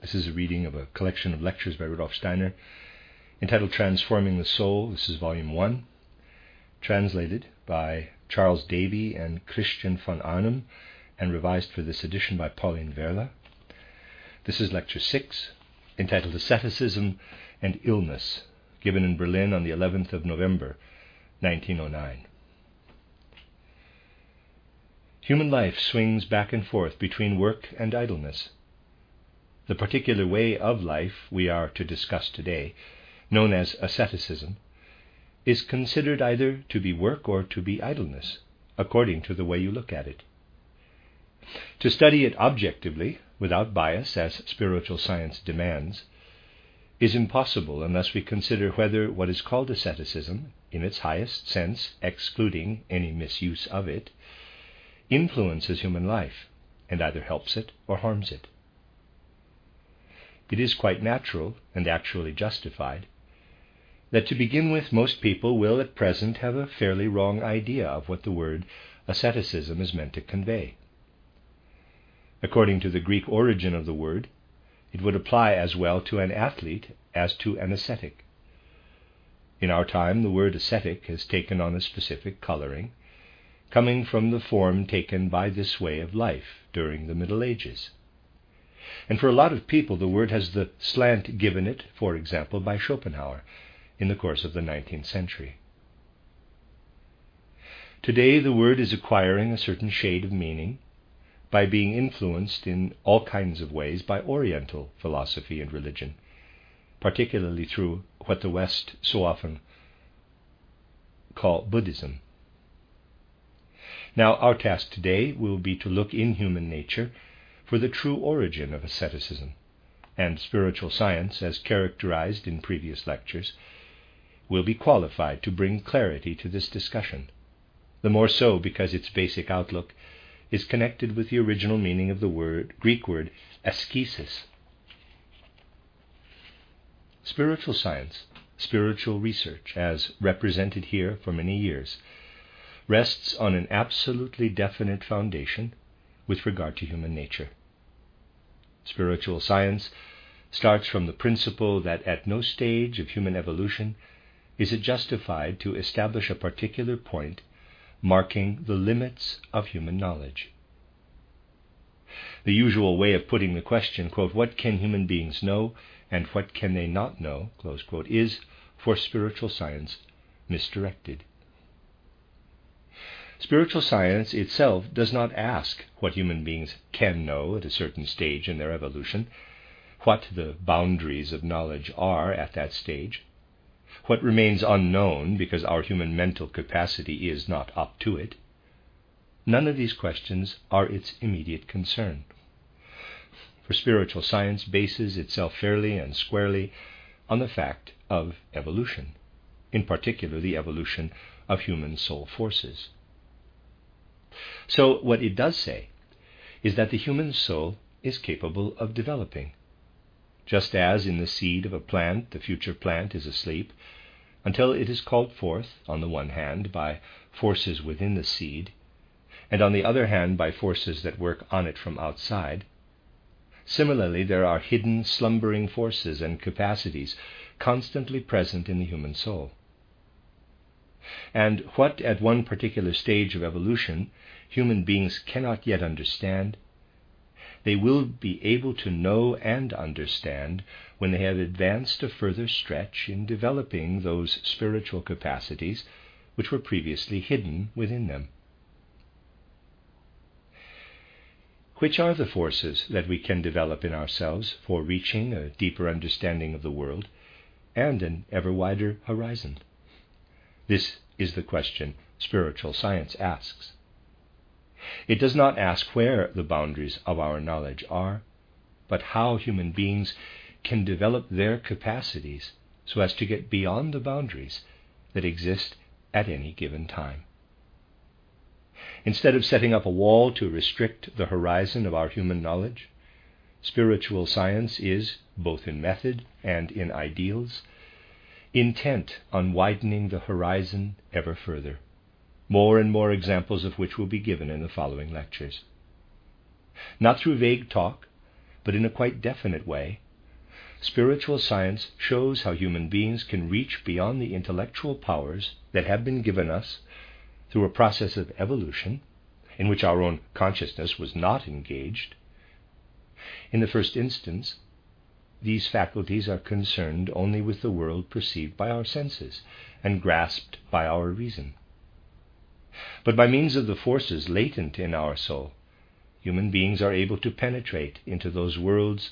This is a reading of a collection of lectures by Rudolf Steiner entitled Transforming the Soul. This is volume 1, translated by Charles Davy and Christian von Arnim, and revised for this edition by Pauline Wehrle. This is lecture 6, entitled Asceticism and Illness, given in Berlin on the 11th of November, 1909. Human life swings back and forth between work and idleness. The particular way of life we are to discuss today, known as asceticism, is considered either to be work or to be idleness, according to the way you look at it. To study it objectively, without bias, as spiritual science demands, is impossible unless we consider whether what is called asceticism, in its highest sense, excluding any misuse of it, influences human life and either helps it or harms it it is quite natural and actually justified that to begin with, most people will at present have a fairly wrong idea of what the word asceticism is meant to convey. According to the Greek origin of the word, it would apply as well to an athlete as to an ascetic. In our time, the word ascetic has taken on a specific coloring, coming from the form taken by this way of life during the Middle Ages. And for a lot of people, the word has the slant given it, for example, by Schopenhauer in the course of the 19th century. Today, the word is acquiring a certain shade of meaning by being influenced in all kinds of ways by Oriental philosophy and religion, particularly through what the West so often call Buddhism. Now, our task today will be to look in human nature for the true origin of asceticism, and spiritual science, as characterized in previous lectures, will be qualified to bring clarity to this discussion, the more so because its basic outlook is connected with the original meaning of the word, Greek word askesis. Spiritual science, spiritual research, as represented here for many years, rests on an absolutely definite foundation with regard to human nature. Spiritual science starts from the principle that at no stage of human evolution is it justified to establish a particular point marking the limits of human knowledge. The usual way of putting the question, quote, what can human beings know and what can they not know, quote, is, for spiritual science, misdirected. Spiritual science itself does not ask what human beings can know at a certain stage in their evolution, what the boundaries of knowledge are at that stage, what remains unknown because our human mental capacity is not up to it. None of these questions are its immediate concern. For spiritual science bases itself fairly and squarely on the fact of evolution, in particular the evolution of human soul forces. So, what it does say is that the human soul is capable of developing. Just as in the seed of a plant, the future plant is asleep, until it is called forth, on the one hand, by forces within the seed, and on the other hand, by forces that work on it from outside. Similarly, there are hidden, slumbering forces and capacities constantly present in the human soul. And what at one particular stage of evolution human beings cannot yet understand, they will be able to know and understand when they have advanced a further stretch in developing those spiritual capacities which were previously hidden within them. Which are the forces that we can develop in ourselves for reaching a deeper understanding of the world and an ever wider horizon? This is the question spiritual science asks. It does not ask where the boundaries of our knowledge are, but how human beings can develop their capacities so as to get beyond the boundaries that exist at any given time. Instead of setting up a wall to restrict the horizon of our human knowledge, spiritual science is, both in method and in ideals, intent on widening the horizon ever further, more and more examples of which will be given in the following lectures. Not through vague talk, but in a quite definite way, spiritual science shows how human beings can reach beyond the intellectual powers that have been given us through a process of evolution in which our own consciousness was not engaged. In the first instance, these faculties are concerned only with the world perceived by our senses and grasped by our reason. But by means of the forces latent in our soul, human beings are able to penetrate into those worlds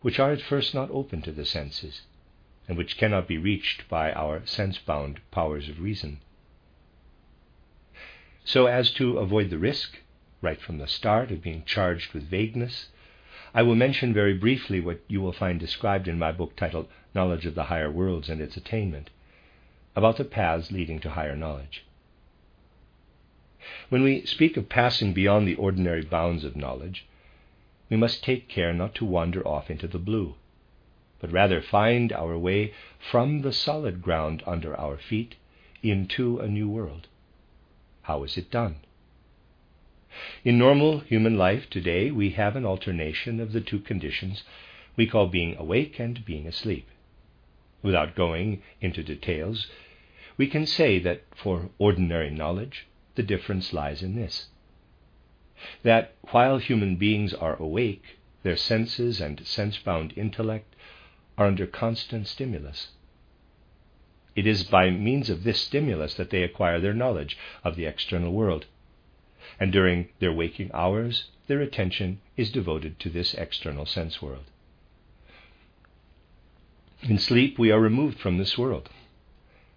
which are at first not open to the senses, and which cannot be reached by our sense bound powers of reason. So as to avoid the risk, right from the start, of being charged with vagueness, I will mention very briefly what you will find described in my book titled Knowledge of the Higher Worlds and Its Attainment, about the paths leading to higher knowledge. When we speak of passing beyond the ordinary bounds of knowledge, we must take care not to wander off into the blue, but rather find our way from the solid ground under our feet into a new world. How is it done? In normal human life today, we have an alternation of the two conditions we call being awake and being asleep. Without going into details, we can say that for ordinary knowledge, the difference lies in this that while human beings are awake, their senses and sense bound intellect are under constant stimulus. It is by means of this stimulus that they acquire their knowledge of the external world. And during their waking hours, their attention is devoted to this external sense world. In sleep, we are removed from this world.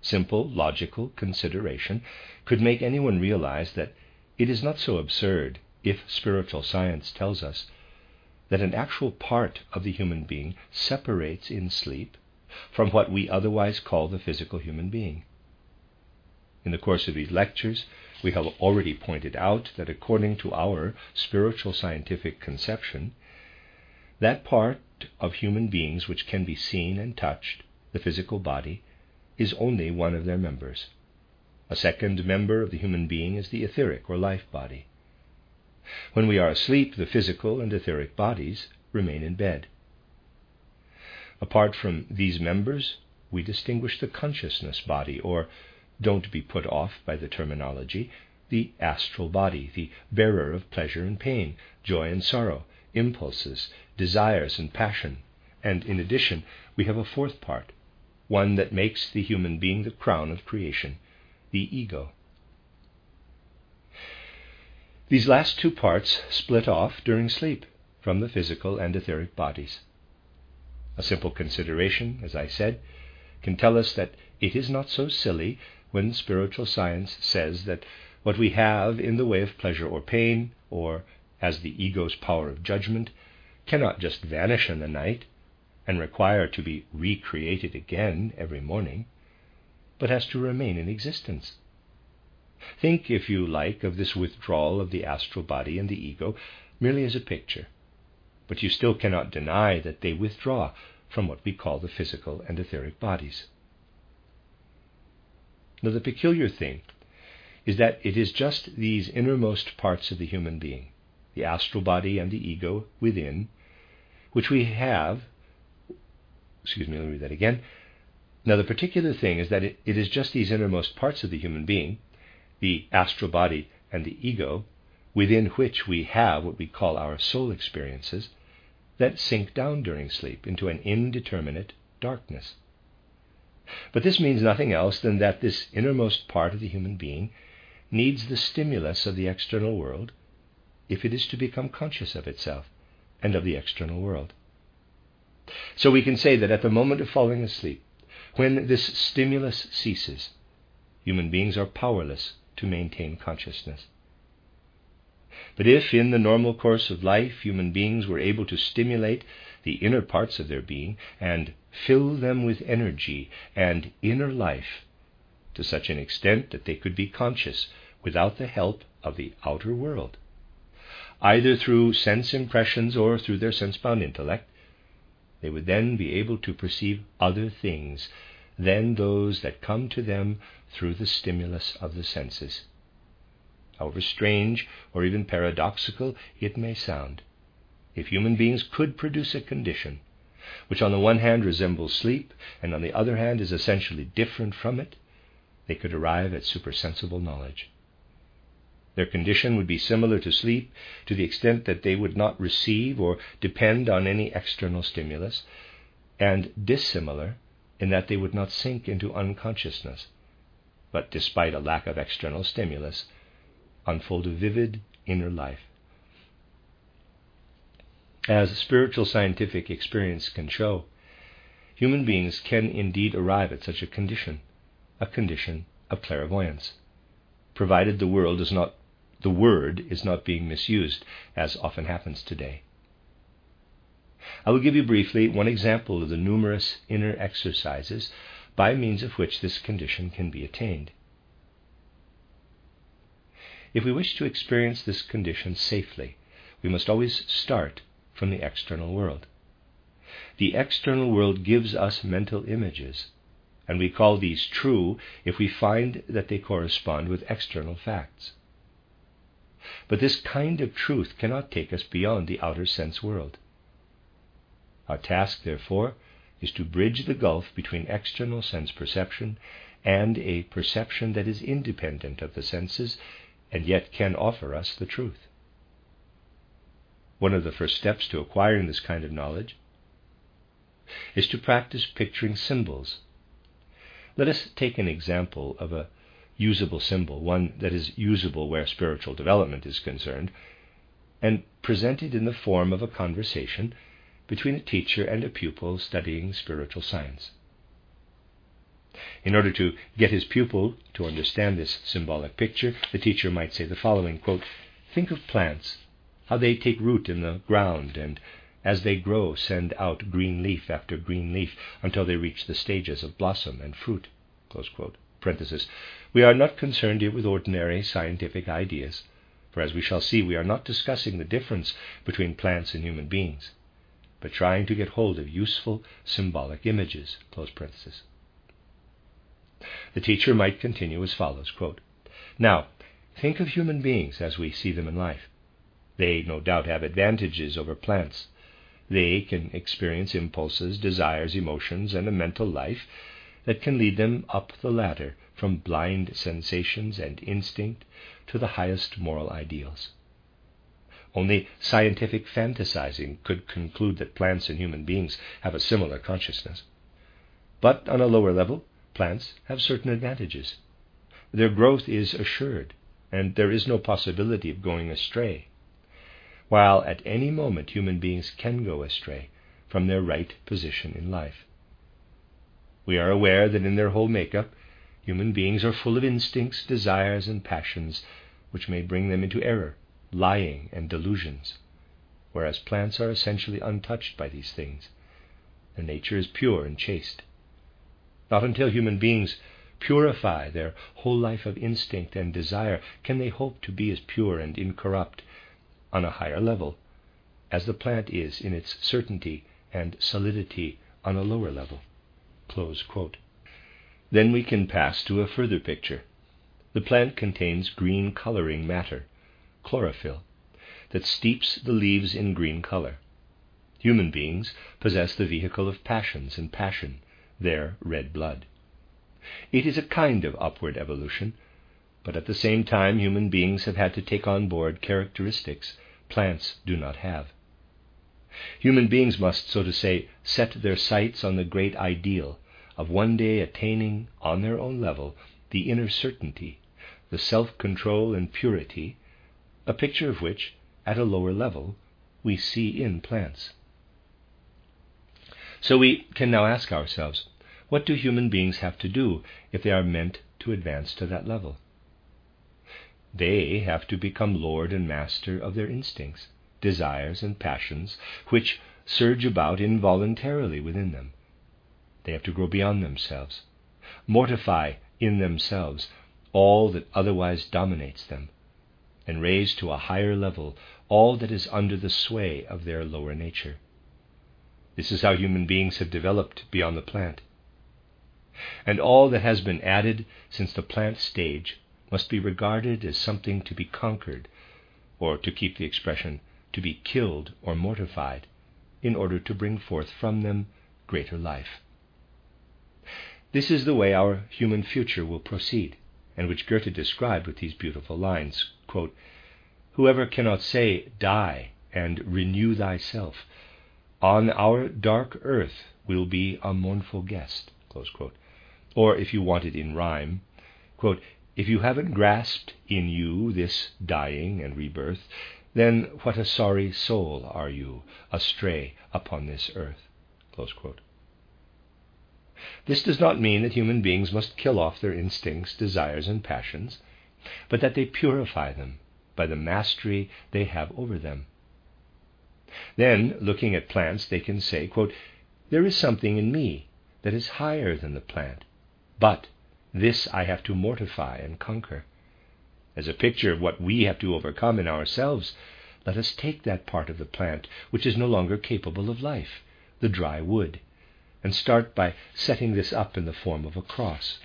Simple, logical consideration could make anyone realize that it is not so absurd if spiritual science tells us that an actual part of the human being separates in sleep from what we otherwise call the physical human being. In the course of these lectures, we have already pointed out that according to our spiritual scientific conception, that part of human beings which can be seen and touched, the physical body, is only one of their members. A second member of the human being is the etheric or life body. When we are asleep, the physical and etheric bodies remain in bed. Apart from these members, we distinguish the consciousness body, or, don't be put off by the terminology, the astral body, the bearer of pleasure and pain, joy and sorrow, impulses, desires and passion. And in addition, we have a fourth part, one that makes the human being the crown of creation, the ego. These last two parts split off during sleep from the physical and etheric bodies. A simple consideration, as I said, can tell us that it is not so silly when spiritual science says that what we have in the way of pleasure or pain, or as the ego's power of judgment, cannot just vanish in the night and require to be recreated again every morning, but has to remain in existence. Think, if you like, of this withdrawal of the astral body and the ego merely as a picture but you still cannot deny that they withdraw from what we call the physical and etheric bodies. Now, the peculiar thing is that it is just these innermost parts of the human being, the astral body and the ego within, which we have. Excuse me, let me read that again. Now, the particular thing is that it, it is just these innermost parts of the human being, the astral body and the ego, within which we have what we call our soul experiences, that sink down during sleep into an indeterminate darkness. But this means nothing else than that this innermost part of the human being needs the stimulus of the external world if it is to become conscious of itself and of the external world. So we can say that at the moment of falling asleep, when this stimulus ceases, human beings are powerless to maintain consciousness. But if, in the normal course of life, human beings were able to stimulate the inner parts of their being and fill them with energy and inner life to such an extent that they could be conscious without the help of the outer world, either through sense impressions or through their sense bound intellect, they would then be able to perceive other things than those that come to them through the stimulus of the senses. However strange or even paradoxical it may sound, if human beings could produce a condition which on the one hand resembles sleep and on the other hand is essentially different from it, they could arrive at supersensible knowledge. Their condition would be similar to sleep to the extent that they would not receive or depend on any external stimulus, and dissimilar in that they would not sink into unconsciousness, but despite a lack of external stimulus, unfold a vivid inner life. As spiritual scientific experience can show, human beings can indeed arrive at such a condition, a condition of clairvoyance, provided the world is not the word is not being misused, as often happens today. I will give you briefly one example of the numerous inner exercises by means of which this condition can be attained. If we wish to experience this condition safely, we must always start from the external world. The external world gives us mental images, and we call these true if we find that they correspond with external facts. But this kind of truth cannot take us beyond the outer sense world. Our task, therefore, is to bridge the gulf between external sense perception and a perception that is independent of the senses and yet can offer us the truth. One of the first steps to acquiring this kind of knowledge is to practice picturing symbols. Let us take an example of a usable symbol, one that is usable where spiritual development is concerned, and present it in the form of a conversation between a teacher and a pupil studying spiritual science. In order to get his pupil to understand this symbolic picture, the teacher might say the following quote, Think of plants, how they take root in the ground and as they grow send out green leaf after green leaf until they reach the stages of blossom and fruit. We are not concerned here with ordinary scientific ideas, for as we shall see, we are not discussing the difference between plants and human beings, but trying to get hold of useful symbolic images. The teacher might continue as follows quote, Now, think of human beings as we see them in life. They no doubt have advantages over plants. They can experience impulses, desires, emotions, and a mental life that can lead them up the ladder from blind sensations and instinct to the highest moral ideals. Only scientific fantasizing could conclude that plants and human beings have a similar consciousness. But on a lower level, plants have certain advantages. Their growth is assured, and there is no possibility of going astray, while at any moment human beings can go astray from their right position in life. We are aware that in their whole makeup, human beings are full of instincts, desires, and passions which may bring them into error, lying, and delusions, whereas plants are essentially untouched by these things. Their nature is pure and chaste. Not until human beings purify their whole life of instinct and desire can they hope to be as pure and incorrupt on a higher level as the plant is in its certainty and solidity on a lower level. Then we can pass to a further picture. The plant contains green coloring matter, chlorophyll, that steeps the leaves in green color. Human beings possess the vehicle of passions and passion, their red blood. It is a kind of upward evolution, but at the same time, human beings have had to take on board characteristics plants do not have. Human beings must, so to say, set their sights on the great ideal of one day attaining, on their own level, the inner certainty, the self control and purity, a picture of which, at a lower level, we see in plants. So we can now ask ourselves what do human beings have to do if they are meant to advance to that level? They have to become lord and master of their instincts, desires, and passions, which surge about involuntarily within them. They have to grow beyond themselves, mortify in themselves all that otherwise dominates them, and raise to a higher level all that is under the sway of their lower nature. This is how human beings have developed beyond the plant. And all that has been added since the plant stage must be regarded as something to be conquered, or to keep the expression, to be killed or mortified, in order to bring forth from them greater life. This is the way our human future will proceed, and which Goethe described with these beautiful lines quote, Whoever cannot say, Die and renew thyself, on our dark earth will be a mournful guest. Or, if you want it in rhyme, quote, If you haven't grasped in you this dying and rebirth, then what a sorry soul are you, astray upon this earth. This does not mean that human beings must kill off their instincts, desires, and passions, but that they purify them by the mastery they have over them. Then, looking at plants, they can say, quote, There is something in me that is higher than the plant, but this I have to mortify and conquer. As a picture of what we have to overcome in ourselves, let us take that part of the plant which is no longer capable of life, the dry wood, and start by setting this up in the form of a cross.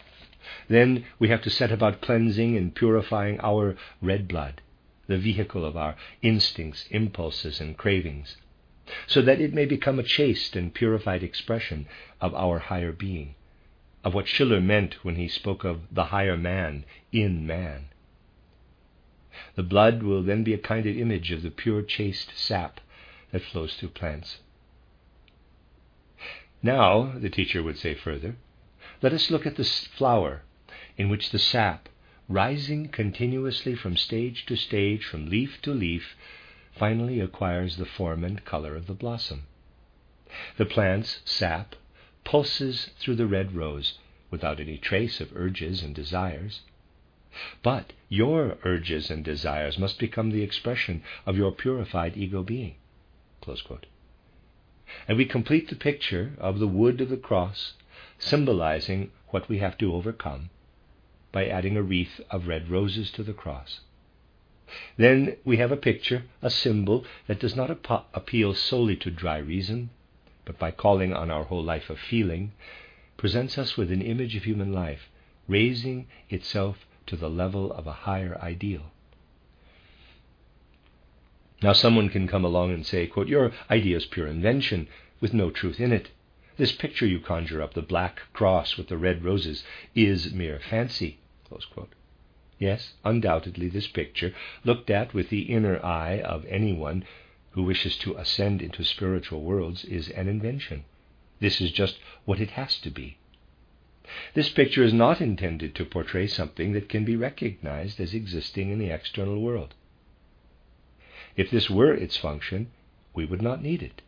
Then we have to set about cleansing and purifying our red blood, the vehicle of our instincts, impulses, and cravings, so that it may become a chaste and purified expression of our higher being, of what Schiller meant when he spoke of the higher man in man. The blood will then be a kind of image of the pure, chaste sap that flows through plants. Now, the teacher would say further, let us look at the flower in which the sap, rising continuously from stage to stage, from leaf to leaf, finally acquires the form and color of the blossom. The plant's sap pulses through the red rose without any trace of urges and desires. But your urges and desires must become the expression of your purified ego being. And we complete the picture of the wood of the cross, symbolizing what we have to overcome, by adding a wreath of red roses to the cross. Then we have a picture, a symbol that does not ap- appeal solely to dry reason, but by calling on our whole life of feeling, presents us with an image of human life, raising itself to the level of a higher ideal. Now, someone can come along and say, quote, Your idea is pure invention with no truth in it. This picture you conjure up, the black cross with the red roses, is mere fancy. Yes, undoubtedly, this picture, looked at with the inner eye of anyone who wishes to ascend into spiritual worlds, is an invention. This is just what it has to be. This picture is not intended to portray something that can be recognized as existing in the external world. If this were its function, we would not need it.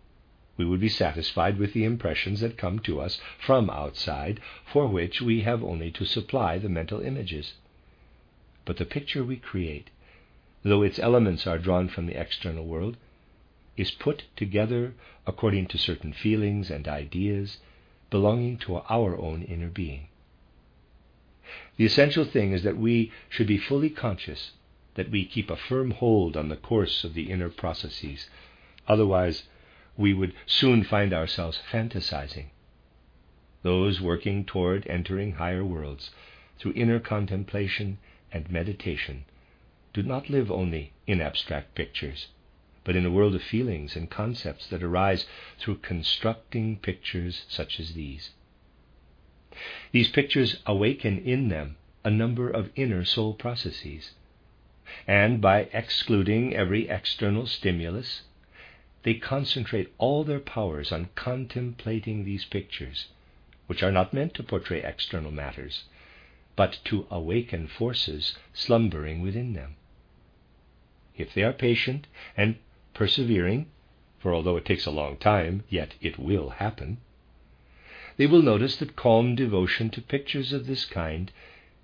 We would be satisfied with the impressions that come to us from outside, for which we have only to supply the mental images. But the picture we create, though its elements are drawn from the external world, is put together according to certain feelings and ideas belonging to our own inner being. The essential thing is that we should be fully conscious that we keep a firm hold on the course of the inner processes. Otherwise, we would soon find ourselves fantasizing. Those working toward entering higher worlds through inner contemplation and meditation do not live only in abstract pictures, but in a world of feelings and concepts that arise through constructing pictures such as these. These pictures awaken in them a number of inner soul processes and by excluding every external stimulus, they concentrate all their powers on contemplating these pictures, which are not meant to portray external matters, but to awaken forces slumbering within them. If they are patient and persevering, for although it takes a long time, yet it will happen, they will notice that calm devotion to pictures of this kind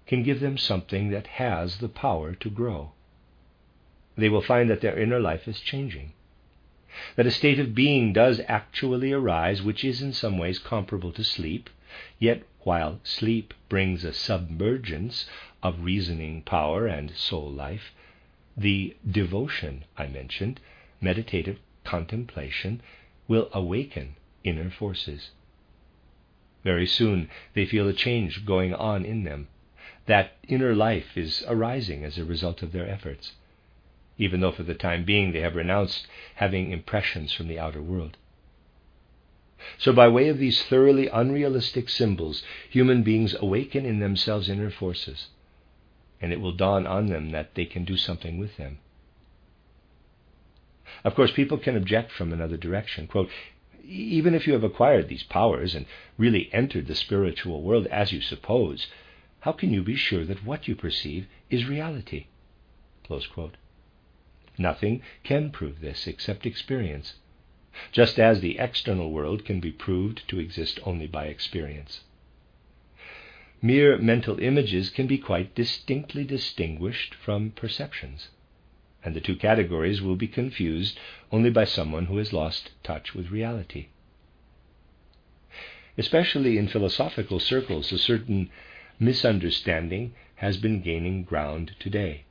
can give them something that has the power to grow. They will find that their inner life is changing, that a state of being does actually arise which is in some ways comparable to sleep, yet while sleep brings a submergence of reasoning power and soul life, the devotion I mentioned, meditative contemplation, will awaken inner forces. Very soon they feel a change going on in them. That inner life is arising as a result of their efforts, even though for the time being they have renounced having impressions from the outer world. So, by way of these thoroughly unrealistic symbols, human beings awaken in themselves inner forces, and it will dawn on them that they can do something with them. Of course, people can object from another direction. Quote, even if you have acquired these powers and really entered the spiritual world as you suppose, how can you be sure that what you perceive is reality? Nothing can prove this except experience, just as the external world can be proved to exist only by experience. Mere mental images can be quite distinctly distinguished from perceptions and the two categories will be confused only by someone who has lost touch with reality. Especially in philosophical circles, a certain misunderstanding has been gaining ground today.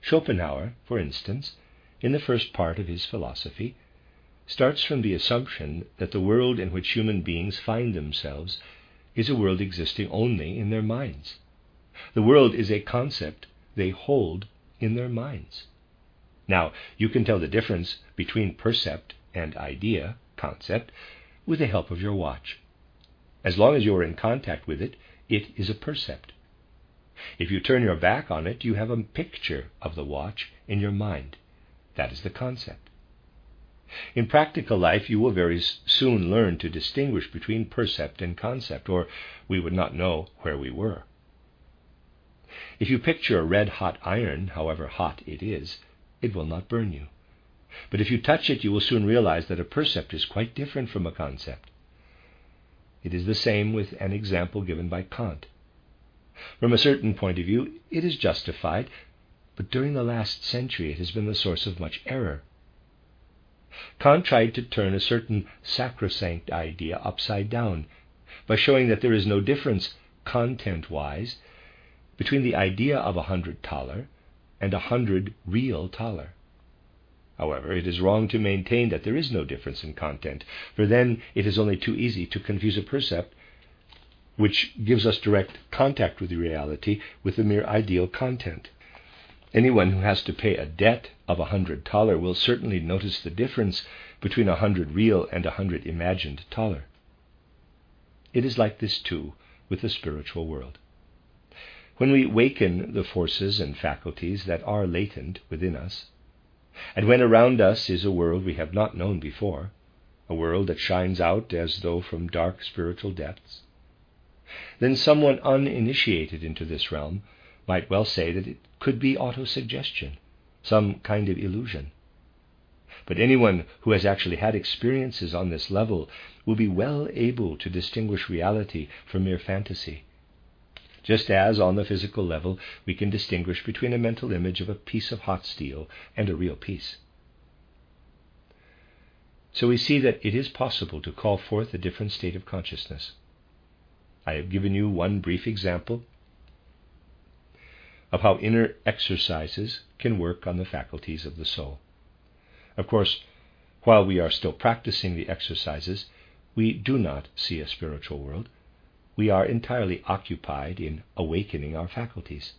Schopenhauer, for instance, in the first part of his philosophy, starts from the assumption that the world in which human beings find themselves is a world existing only in their minds. The world is a concept they hold in their minds. Now, you can tell the difference between percept and idea, concept, with the help of your watch. As long as you are in contact with it, it is a percept. If you turn your back on it, you have a picture of the watch in your mind. That is the concept. In practical life, you will very soon learn to distinguish between percept and concept, or we would not know where we were. If you picture a red hot iron, however hot it is, it will not burn you. But if you touch it, you will soon realize that a percept is quite different from a concept. It is the same with an example given by Kant. From a certain point of view, it is justified, but during the last century it has been the source of much error. Kant tried to turn a certain sacrosanct idea upside down by showing that there is no difference, content wise, between the idea of a hundred thaler and a hundred real thaler. However, it is wrong to maintain that there is no difference in content, for then it is only too easy to confuse a percept which gives us direct contact with reality with the mere ideal content. Anyone who has to pay a debt of a hundred thaler will certainly notice the difference between a hundred real and a hundred imagined thaler. It is like this too with the spiritual world. When we waken the forces and faculties that are latent within us, and when around us is a world we have not known before, a world that shines out as though from dark spiritual depths, then someone uninitiated into this realm might well say that it could be autosuggestion, some kind of illusion. But anyone who has actually had experiences on this level will be well able to distinguish reality from mere fantasy just as on the physical level we can distinguish between a mental image of a piece of hot steel and a real piece. So we see that it is possible to call forth a different state of consciousness. I have given you one brief example of how inner exercises can work on the faculties of the soul. Of course, while we are still practicing the exercises, we do not see a spiritual world we are entirely occupied in awakening our faculties.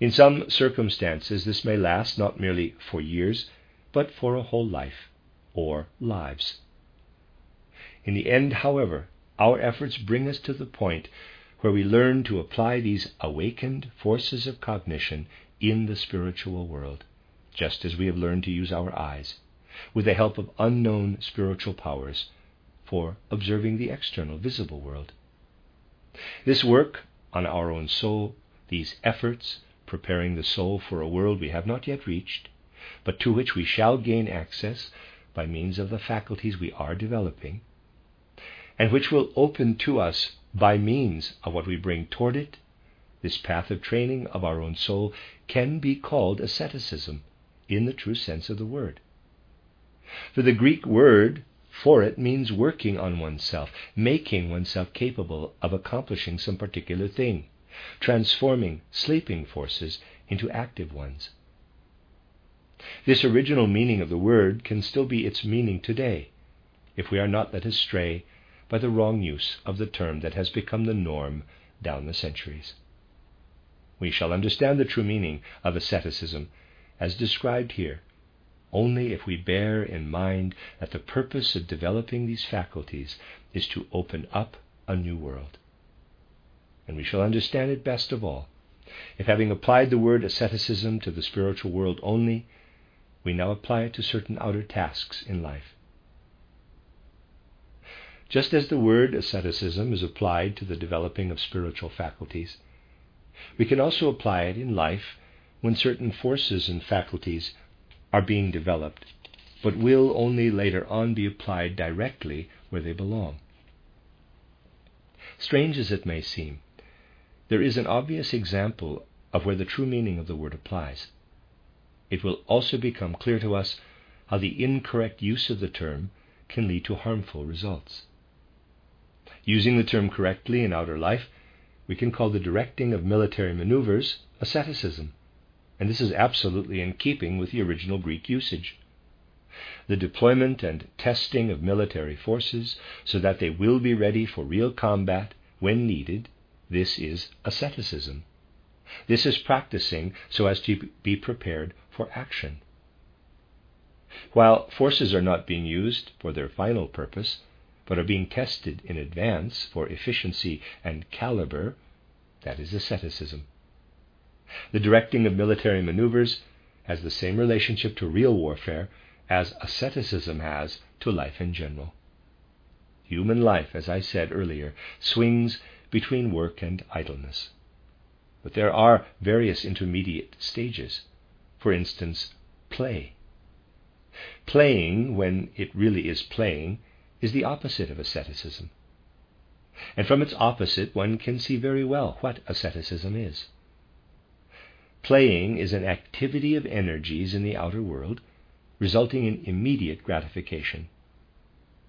In some circumstances, this may last not merely for years, but for a whole life or lives. In the end, however, our efforts bring us to the point where we learn to apply these awakened forces of cognition in the spiritual world, just as we have learned to use our eyes, with the help of unknown spiritual powers for observing the external, visible world. This work on our own soul, these efforts preparing the soul for a world we have not yet reached, but to which we shall gain access by means of the faculties we are developing, and which will open to us by means of what we bring toward it, this path of training of our own soul can be called asceticism in the true sense of the word. For the Greek word for it means working on oneself, making oneself capable of accomplishing some particular thing, transforming sleeping forces into active ones. This original meaning of the word can still be its meaning today, if we are not led astray by the wrong use of the term that has become the norm down the centuries. We shall understand the true meaning of asceticism as described here only if we bear in mind that the purpose of developing these faculties is to open up a new world. And we shall understand it best of all if, having applied the word asceticism to the spiritual world only, we now apply it to certain outer tasks in life. Just as the word asceticism is applied to the developing of spiritual faculties, we can also apply it in life when certain forces and faculties are being developed, but will only later on be applied directly where they belong. Strange as it may seem, there is an obvious example of where the true meaning of the word applies. It will also become clear to us how the incorrect use of the term can lead to harmful results. Using the term correctly in outer life, we can call the directing of military maneuvers asceticism and this is absolutely in keeping with the original Greek usage. The deployment and testing of military forces so that they will be ready for real combat when needed, this is asceticism. This is practicing so as to be prepared for action. While forces are not being used for their final purpose, but are being tested in advance for efficiency and caliber, that is asceticism. The directing of military maneuvers has the same relationship to real warfare as asceticism has to life in general. Human life, as I said earlier, swings between work and idleness. But there are various intermediate stages. For instance, play. Playing, when it really is playing, is the opposite of asceticism. And from its opposite, one can see very well what asceticism is. Playing is an activity of energies in the outer world, resulting in immediate gratification.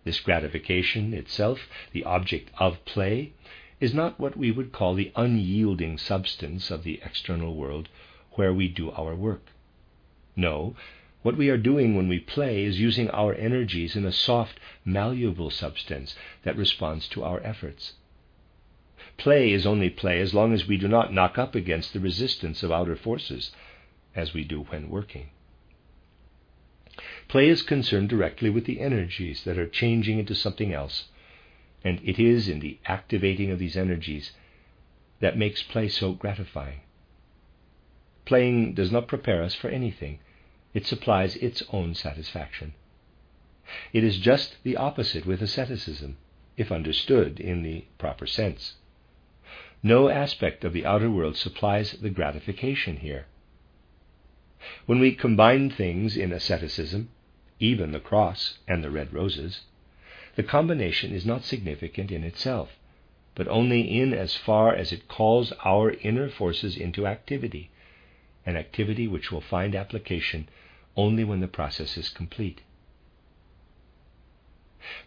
This gratification itself, the object of play, is not what we would call the unyielding substance of the external world where we do our work. No, what we are doing when we play is using our energies in a soft, malleable substance that responds to our efforts. Play is only play as long as we do not knock up against the resistance of outer forces, as we do when working. Play is concerned directly with the energies that are changing into something else, and it is in the activating of these energies that makes play so gratifying. Playing does not prepare us for anything, it supplies its own satisfaction. It is just the opposite with asceticism, if understood in the proper sense. No aspect of the outer world supplies the gratification here. When we combine things in asceticism, even the cross and the red roses, the combination is not significant in itself, but only in as far as it calls our inner forces into activity, an activity which will find application only when the process is complete.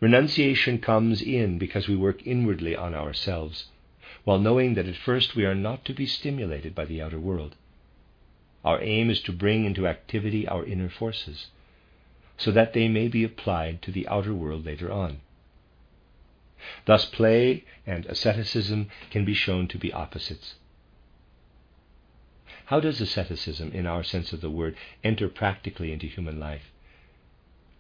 Renunciation comes in because we work inwardly on ourselves while knowing that at first we are not to be stimulated by the outer world. Our aim is to bring into activity our inner forces, so that they may be applied to the outer world later on. Thus, play and asceticism can be shown to be opposites. How does asceticism, in our sense of the word, enter practically into human life?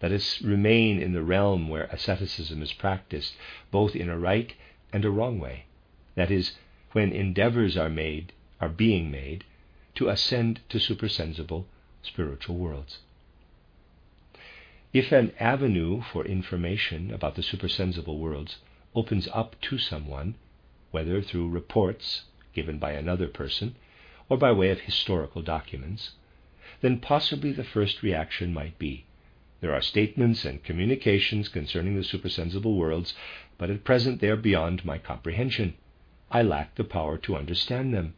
Let us remain in the realm where asceticism is practiced, both in a right and a wrong way that is, when endeavors are made, are being made, to ascend to supersensible spiritual worlds. If an avenue for information about the supersensible worlds opens up to someone, whether through reports given by another person or by way of historical documents, then possibly the first reaction might be There are statements and communications concerning the supersensible worlds, but at present they are beyond my comprehension. I lack the power to understand them.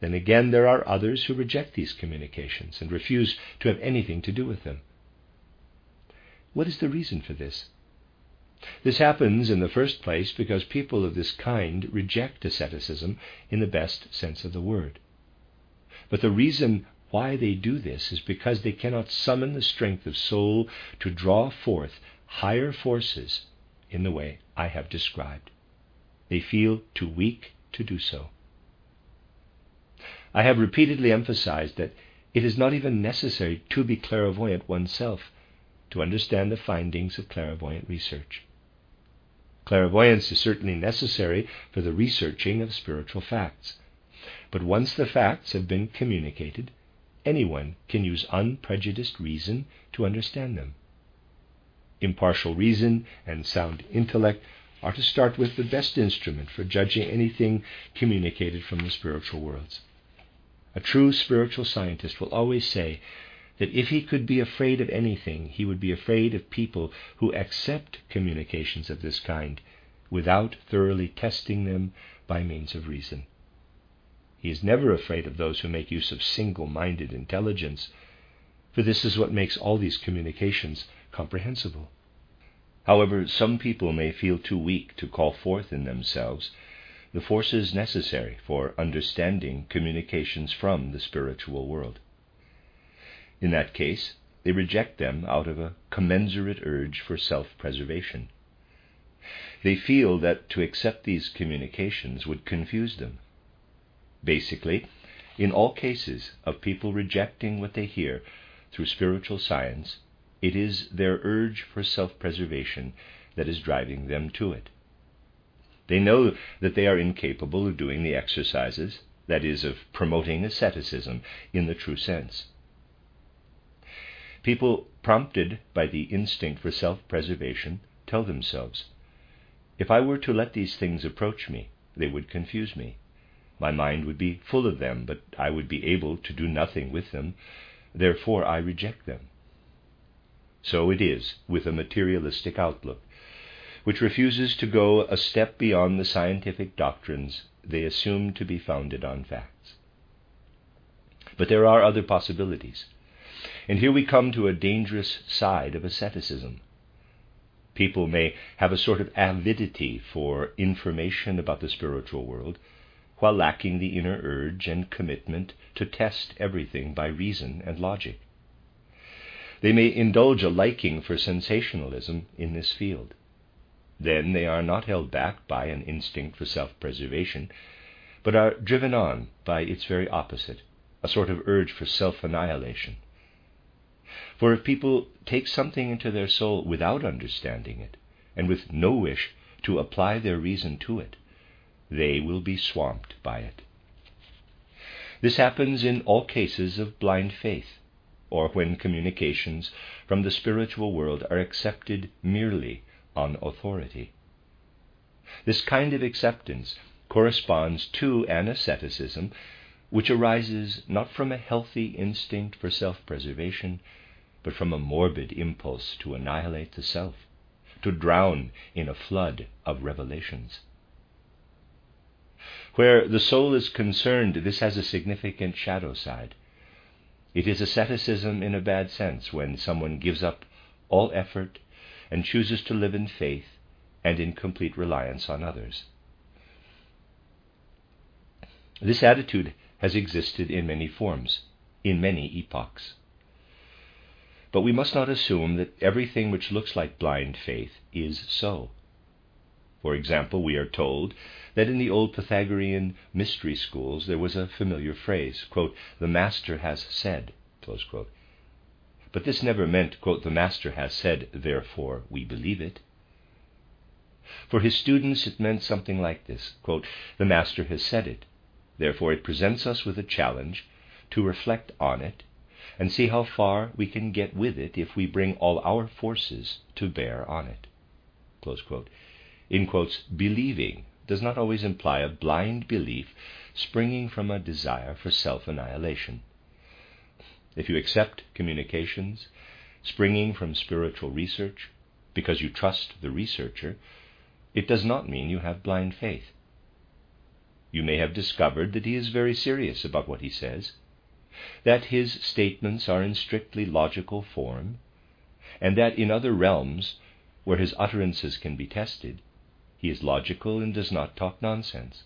Then again, there are others who reject these communications and refuse to have anything to do with them. What is the reason for this? This happens in the first place because people of this kind reject asceticism in the best sense of the word. But the reason why they do this is because they cannot summon the strength of soul to draw forth higher forces in the way I have described. They feel too weak to do so. I have repeatedly emphasized that it is not even necessary to be clairvoyant oneself to understand the findings of clairvoyant research. Clairvoyance is certainly necessary for the researching of spiritual facts. But once the facts have been communicated, anyone can use unprejudiced reason to understand them. Impartial reason and sound intellect are to start with the best instrument for judging anything communicated from the spiritual worlds. A true spiritual scientist will always say that if he could be afraid of anything, he would be afraid of people who accept communications of this kind without thoroughly testing them by means of reason. He is never afraid of those who make use of single minded intelligence, for this is what makes all these communications comprehensible. However, some people may feel too weak to call forth in themselves the forces necessary for understanding communications from the spiritual world. In that case, they reject them out of a commensurate urge for self preservation. They feel that to accept these communications would confuse them Basically, in all cases of people rejecting what they hear through spiritual science, it is their urge for self preservation that is driving them to it. They know that they are incapable of doing the exercises, that is, of promoting asceticism in the true sense. People prompted by the instinct for self preservation tell themselves, if I were to let these things approach me, they would confuse me. My mind would be full of them, but I would be able to do nothing with them. Therefore, I reject them. So it is with a materialistic outlook, which refuses to go a step beyond the scientific doctrines they assume to be founded on facts. But there are other possibilities. And here we come to a dangerous side of asceticism. People may have a sort of avidity for information about the spiritual world while lacking the inner urge and commitment to test everything by reason and logic. They may indulge a liking for sensationalism in this field. Then they are not held back by an instinct for self preservation, but are driven on by its very opposite, a sort of urge for self annihilation. For if people take something into their soul without understanding it, and with no wish to apply their reason to it, they will be swamped by it. This happens in all cases of blind faith, or when communications from the spiritual world are accepted merely on authority. This kind of acceptance corresponds to an asceticism which arises not from a healthy instinct for self preservation, but from a morbid impulse to annihilate the self, to drown in a flood of revelations. Where the soul is concerned, this has a significant shadow side. It is asceticism in a bad sense when someone gives up all effort and chooses to live in faith and in complete reliance on others. This attitude has existed in many forms, in many epochs. But we must not assume that everything which looks like blind faith is so. For example, we are told that in the old Pythagorean mystery schools there was a familiar phrase, quote, the master has said, But this never meant, quote, the master has said, therefore we believe it. For his students it meant something like this, quote, the master has said it, therefore it presents us with a challenge to reflect on it and see how far we can get with it if we bring all our forces to bear on it. In quotes, believing does not always imply a blind belief springing from a desire for self annihilation. If you accept communications, springing from spiritual research, because you trust the researcher, it does not mean you have blind faith. You may have discovered that he is very serious about what he says, that his statements are in strictly logical form, and that in other realms, where his utterances can be tested, he is logical and does not talk nonsense.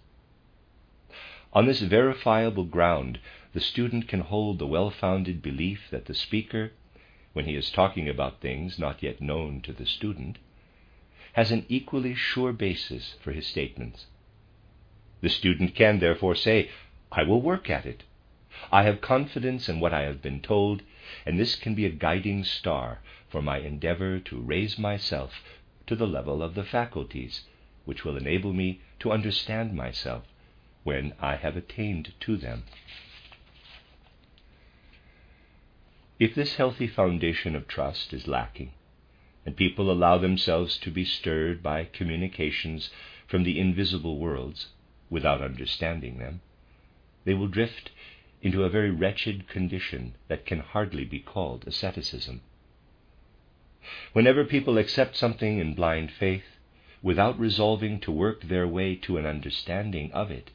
On this verifiable ground, the student can hold the well founded belief that the speaker, when he is talking about things not yet known to the student, has an equally sure basis for his statements. The student can therefore say, I will work at it. I have confidence in what I have been told, and this can be a guiding star for my endeavor to raise myself to the level of the faculties, which will enable me to understand myself when I have attained to them. If this healthy foundation of trust is lacking, and people allow themselves to be stirred by communications from the invisible worlds without understanding them, they will drift into a very wretched condition that can hardly be called asceticism. Whenever people accept something in blind faith, without resolving to work their way to an understanding of it,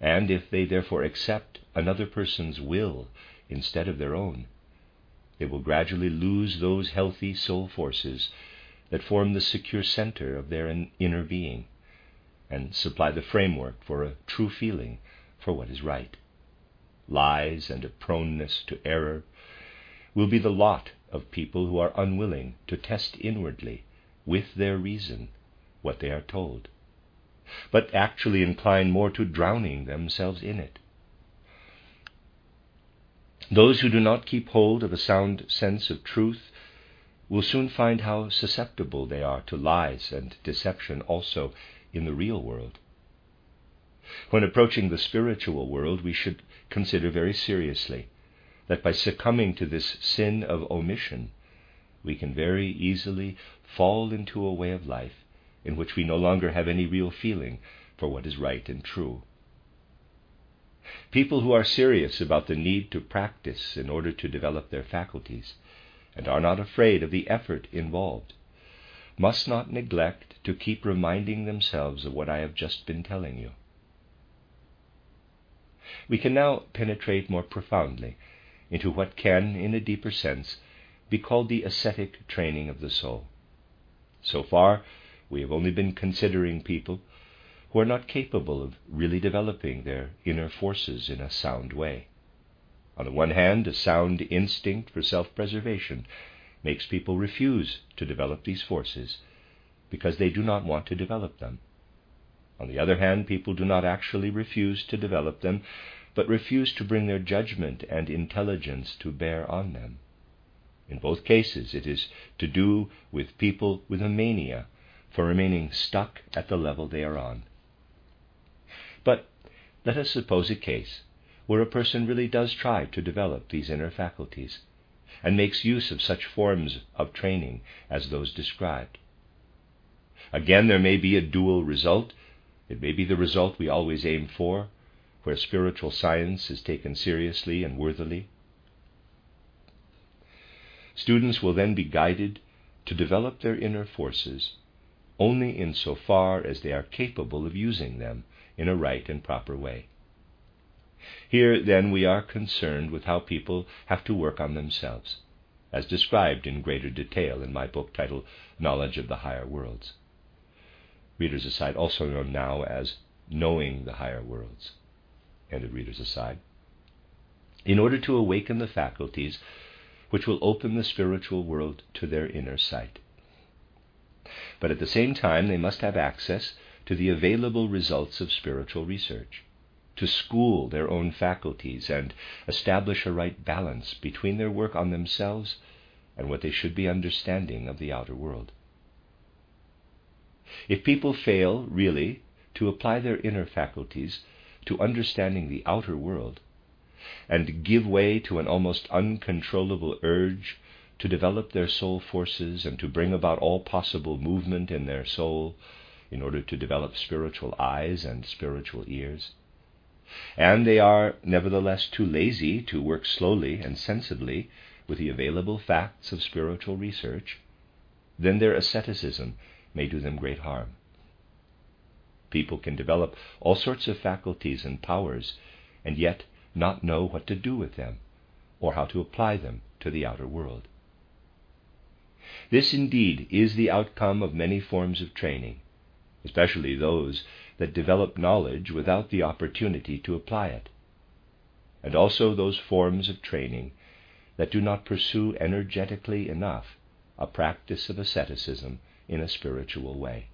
and if they therefore accept another person's will instead of their own, they will gradually lose those healthy soul forces that form the secure center of their inner being and supply the framework for a true feeling for what is right. Lies and a proneness to error will be the lot of people who are unwilling to test inwardly, with their reason, what they are told, but actually incline more to drowning themselves in it. Those who do not keep hold of a sound sense of truth will soon find how susceptible they are to lies and deception also in the real world. When approaching the spiritual world, we should consider very seriously that by succumbing to this sin of omission, we can very easily fall into a way of life in which we no longer have any real feeling for what is right and true. People who are serious about the need to practice in order to develop their faculties and are not afraid of the effort involved must not neglect to keep reminding themselves of what I have just been telling you. We can now penetrate more profoundly into what can, in a deeper sense, be called the ascetic training of the soul. So far, we have only been considering people who are not capable of really developing their inner forces in a sound way. On the one hand, a sound instinct for self preservation makes people refuse to develop these forces because they do not want to develop them. On the other hand, people do not actually refuse to develop them, but refuse to bring their judgment and intelligence to bear on them. In both cases, it is to do with people with a mania for remaining stuck at the level they are on. But let us suppose a case where a person really does try to develop these inner faculties and makes use of such forms of training as those described. Again, there may be a dual result. It may be the result we always aim for, where spiritual science is taken seriously and worthily. Students will then be guided to develop their inner forces only in so far as they are capable of using them in a right and proper way. Here, then, we are concerned with how people have to work on themselves, as described in greater detail in my book titled Knowledge of the Higher Worlds. Readers Aside, also known now as Knowing the Higher Worlds. End of Readers Aside. In order to awaken the faculties which will open the spiritual world to their inner sight. But at the same time, they must have access to the available results of spiritual research, to school their own faculties and establish a right balance between their work on themselves and what they should be understanding of the outer world. If people fail really to apply their inner faculties to understanding the outer world, and give way to an almost uncontrollable urge to develop their soul forces and to bring about all possible movement in their soul in order to develop spiritual eyes and spiritual ears. And they are nevertheless too lazy to work slowly and sensibly with the available facts of spiritual research, then their asceticism may do them great harm. People can develop all sorts of faculties and powers and yet not know what to do with them or how to apply them to the outer world. This indeed is the outcome of many forms of training, especially those that develop knowledge without the opportunity to apply it, and also those forms of training that do not pursue energetically enough a practice of asceticism in a spiritual way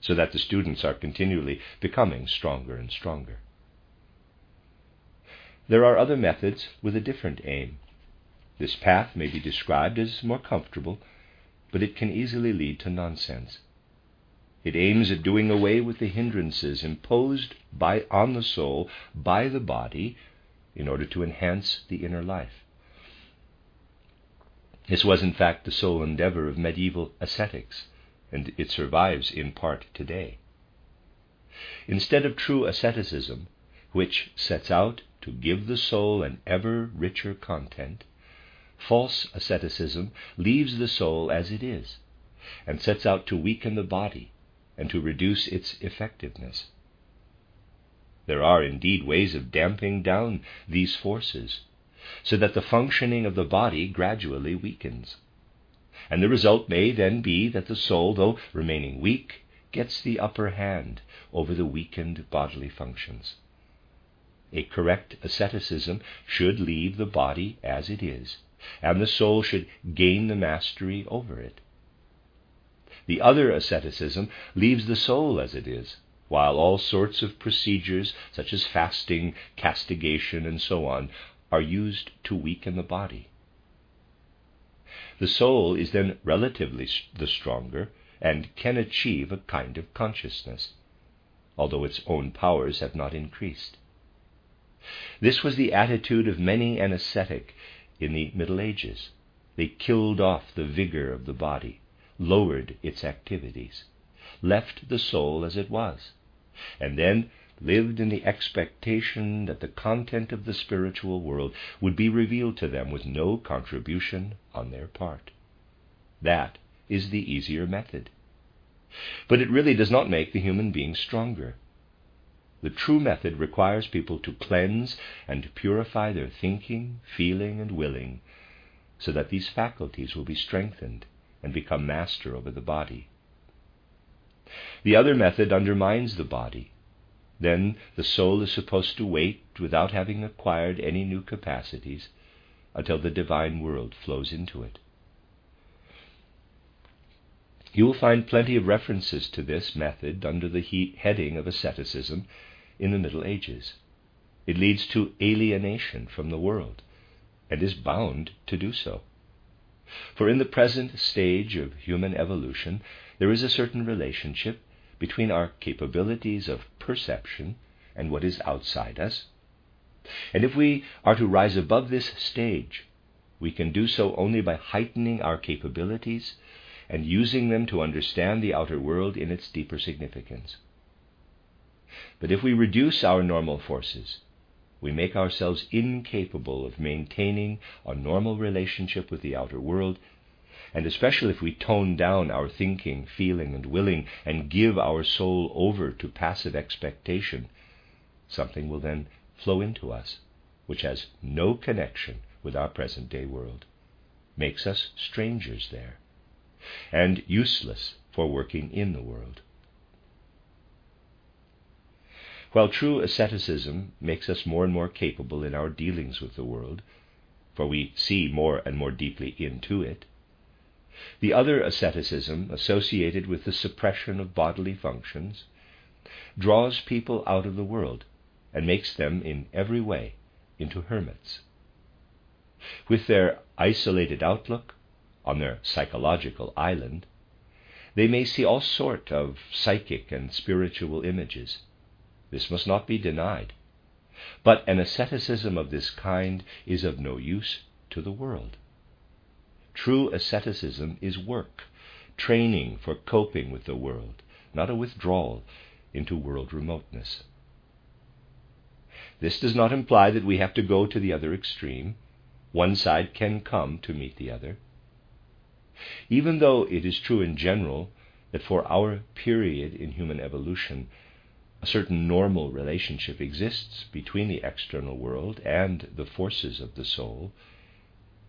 so that the students are continually becoming stronger and stronger. There are other methods with a different aim. This path may be described as more comfortable, but it can easily lead to nonsense. It aims at doing away with the hindrances imposed by, on the soul by the body in order to enhance the inner life. This was, in fact, the sole endeavor of medieval ascetics and it survives in part today. Instead of true asceticism, which sets out to give the soul an ever richer content, false asceticism leaves the soul as it is and sets out to weaken the body and to reduce its effectiveness. There are indeed ways of damping down these forces so that the functioning of the body gradually weakens and the result may then be that the soul, though remaining weak, gets the upper hand over the weakened bodily functions. A correct asceticism should leave the body as it is, and the soul should gain the mastery over it. The other asceticism leaves the soul as it is, while all sorts of procedures, such as fasting, castigation, and so on, are used to weaken the body. The soul is then relatively the stronger and can achieve a kind of consciousness, although its own powers have not increased. This was the attitude of many an ascetic in the Middle Ages. They killed off the vigor of the body, lowered its activities, left the soul as it was, and then lived in the expectation that the content of the spiritual world would be revealed to them with no contribution on their part. That is the easier method. But it really does not make the human being stronger. The true method requires people to cleanse and purify their thinking, feeling, and willing, so that these faculties will be strengthened and become master over the body. The other method undermines the body then the soul is supposed to wait without having acquired any new capacities until the divine world flows into it. You will find plenty of references to this method under the he- heading of asceticism in the Middle Ages. It leads to alienation from the world and is bound to do so. For in the present stage of human evolution, there is a certain relationship between our capabilities of perception and what is outside us. And if we are to rise above this stage, we can do so only by heightening our capabilities and using them to understand the outer world in its deeper significance. But if we reduce our normal forces, we make ourselves incapable of maintaining a normal relationship with the outer world and especially if we tone down our thinking, feeling, and willing and give our soul over to passive expectation, something will then flow into us which has no connection with our present day world, makes us strangers there, and useless for working in the world. While true asceticism makes us more and more capable in our dealings with the world, for we see more and more deeply into it, the other asceticism, associated with the suppression of bodily functions, draws people out of the world and makes them in every way into hermits. With their isolated outlook on their psychological island, they may see all sort of psychic and spiritual images. This must not be denied. But an asceticism of this kind is of no use to the world. True asceticism is work, training for coping with the world, not a withdrawal into world remoteness. This does not imply that we have to go to the other extreme. one side can come to meet the other. Even though it is true in general that for our period in human evolution, a certain normal relationship exists between the external world and the forces of the soul,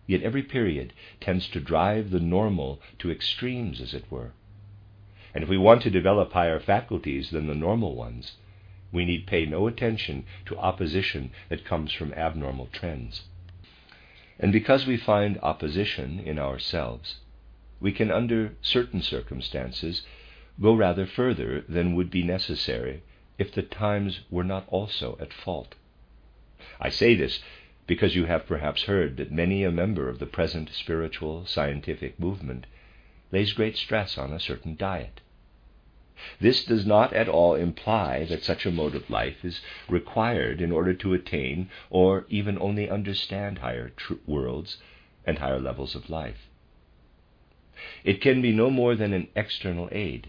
yet every period tends to drive the normal to extremes, as it were. And if we want to develop higher faculties than the normal ones, we need pay no attention to opposition that comes from abnormal trends. And because we find opposition in ourselves, we can, under certain circumstances, go rather further than would be necessary if the times were not also at fault. I say this because you have perhaps heard that many a member of the present spiritual scientific movement lays great stress on a certain diet. This does not at all imply that such a mode of life is required in order to attain or even only understand higher tr- worlds and higher levels of life. It can be no more than an external aid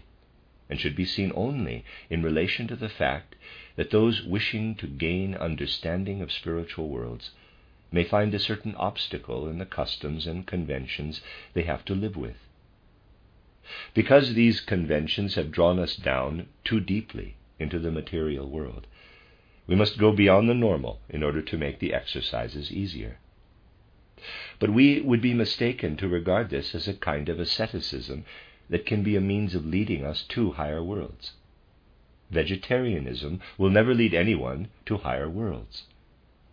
and should be seen only in relation to the fact that those wishing to gain understanding of spiritual worlds may find a certain obstacle in the customs and conventions they have to live with. Because these conventions have drawn us down too deeply into the material world, we must go beyond the normal in order to make the exercises easier. But we would be mistaken to regard this as a kind of asceticism that can be a means of leading us to higher worlds. Vegetarianism will never lead anyone to higher worlds.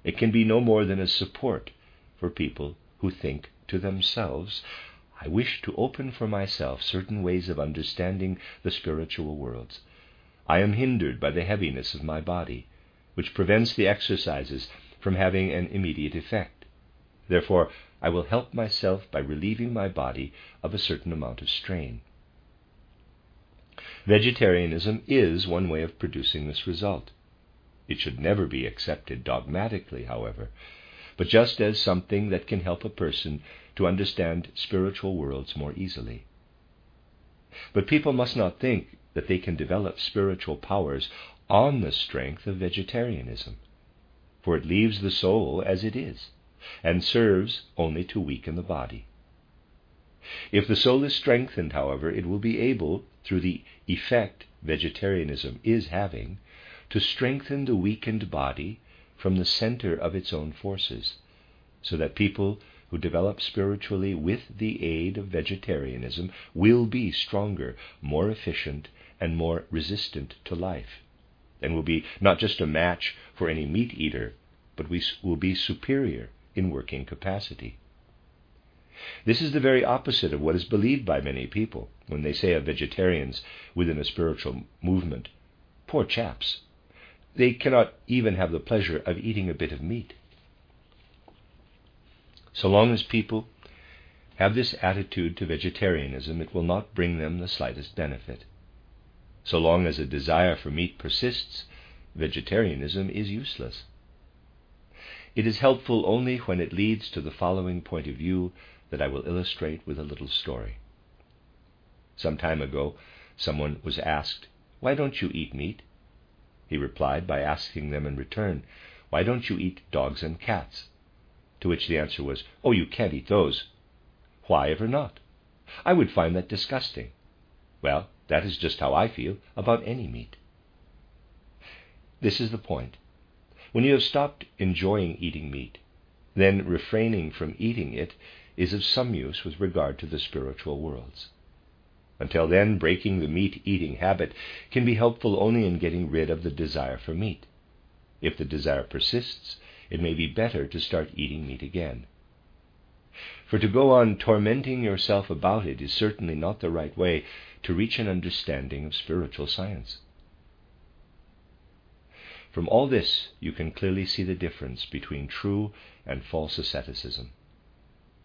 It can be no more than a support for people who think to themselves, I wish to open for myself certain ways of understanding the spiritual worlds. I am hindered by the heaviness of my body, which prevents the exercises from having an immediate effect. Therefore, I will help myself by relieving my body of a certain amount of strain. Vegetarianism is one way of producing this result. It should never be accepted dogmatically, however, but just as something that can help a person to understand spiritual worlds more easily. But people must not think that they can develop spiritual powers on the strength of vegetarianism, for it leaves the soul as it is and serves only to weaken the body. If the soul is strengthened, however, it will be able, through the effect vegetarianism is having, to strengthen the weakened body from the center of its own forces, so that people who develop spiritually with the aid of vegetarianism will be stronger, more efficient, and more resistant to life, and will be not just a match for any meat eater, but we will be superior in working capacity. This is the very opposite of what is believed by many people when they say of vegetarians within a spiritual movement, poor chaps, they cannot even have the pleasure of eating a bit of meat. So long as people have this attitude to vegetarianism, it will not bring them the slightest benefit. So long as a desire for meat persists, vegetarianism is useless. It is helpful only when it leads to the following point of view that I will illustrate with a little story. Some time ago, someone was asked, Why don't you eat meat? He replied by asking them in return, Why don't you eat dogs and cats? To which the answer was, Oh, you can't eat those. Why ever not? I would find that disgusting. Well, that is just how I feel about any meat. This is the point. When you have stopped enjoying eating meat, then refraining from eating it is of some use with regard to the spiritual worlds. Until then, breaking the meat eating habit can be helpful only in getting rid of the desire for meat. If the desire persists, it may be better to start eating meat again. For to go on tormenting yourself about it is certainly not the right way to reach an understanding of spiritual science. From all this, you can clearly see the difference between true and false asceticism.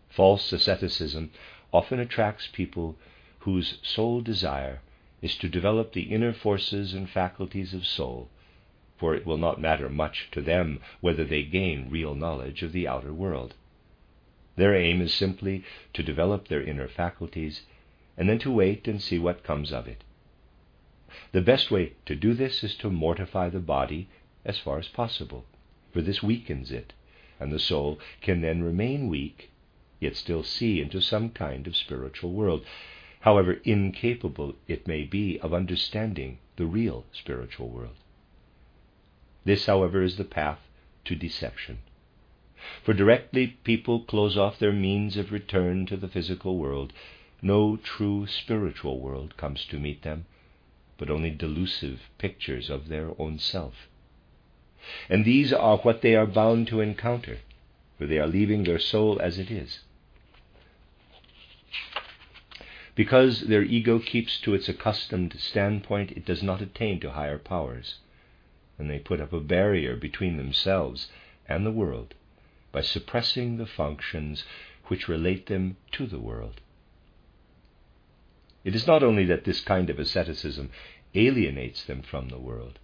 False asceticism often attracts people whose sole desire is to develop the inner forces and faculties of soul, for it will not matter much to them whether they gain real knowledge of the outer world. Their aim is simply to develop their inner faculties and then to wait and see what comes of it. The best way to do this is to mortify the body as far as possible, for this weakens it and the soul can then remain weak, yet still see into some kind of spiritual world, however incapable it may be of understanding the real spiritual world. This, however, is the path to deception. For directly people close off their means of return to the physical world, no true spiritual world comes to meet them, but only delusive pictures of their own self. And these are what they are bound to encounter, for they are leaving their soul as it is. Because their ego keeps to its accustomed standpoint, it does not attain to higher powers, and they put up a barrier between themselves and the world by suppressing the functions which relate them to the world. It is not only that this kind of asceticism alienates them from the world,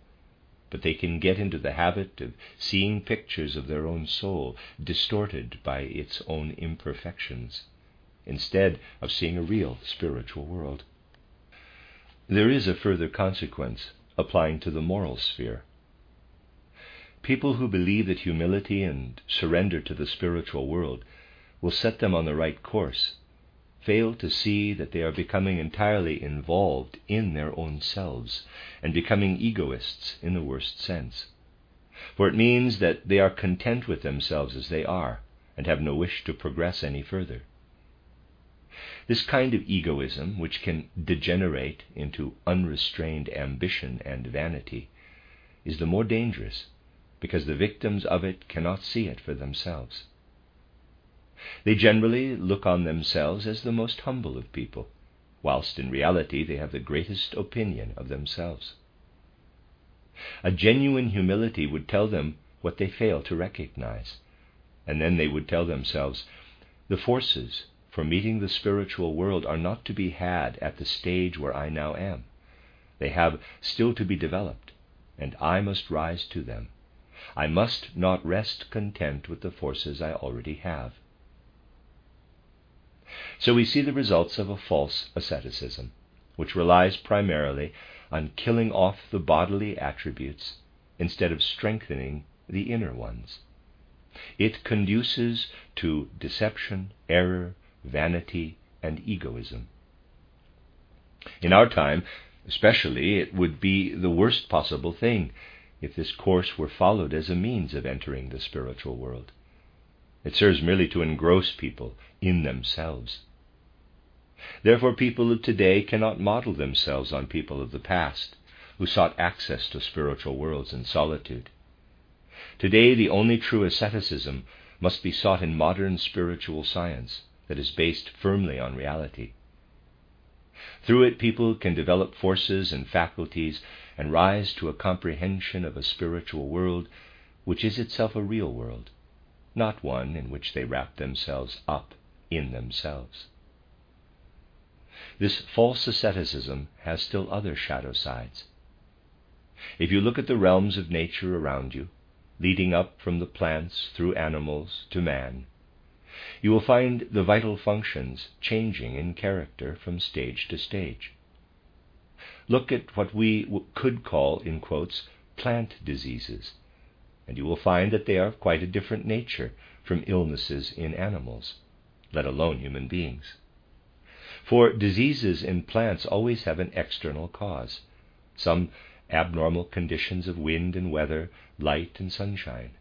but they can get into the habit of seeing pictures of their own soul distorted by its own imperfections, instead of seeing a real spiritual world. There is a further consequence applying to the moral sphere. People who believe that humility and surrender to the spiritual world will set them on the right course fail to see that they are becoming entirely involved in their own selves and becoming egoists in the worst sense. For it means that they are content with themselves as they are and have no wish to progress any further. This kind of egoism, which can degenerate into unrestrained ambition and vanity, is the more dangerous because the victims of it cannot see it for themselves. They generally look on themselves as the most humble of people, whilst in reality they have the greatest opinion of themselves. A genuine humility would tell them what they fail to recognize, and then they would tell themselves, the forces for meeting the spiritual world are not to be had at the stage where I now am. They have still to be developed, and I must rise to them. I must not rest content with the forces I already have. So we see the results of a false asceticism, which relies primarily on killing off the bodily attributes instead of strengthening the inner ones. It conduces to deception, error, vanity, and egoism. In our time, especially, it would be the worst possible thing if this course were followed as a means of entering the spiritual world. It serves merely to engross people in themselves. Therefore, people of today cannot model themselves on people of the past who sought access to spiritual worlds in solitude. Today, the only true asceticism must be sought in modern spiritual science that is based firmly on reality. Through it, people can develop forces and faculties and rise to a comprehension of a spiritual world which is itself a real world not one in which they wrap themselves up in themselves. This false asceticism has still other shadow sides. If you look at the realms of nature around you, leading up from the plants through animals to man, you will find the vital functions changing in character from stage to stage. Look at what we could call, in quotes, plant diseases and you will find that they are of quite a different nature from illnesses in animals, let alone human beings. For diseases in plants always have an external cause, some abnormal conditions of wind and weather, light and sunshine.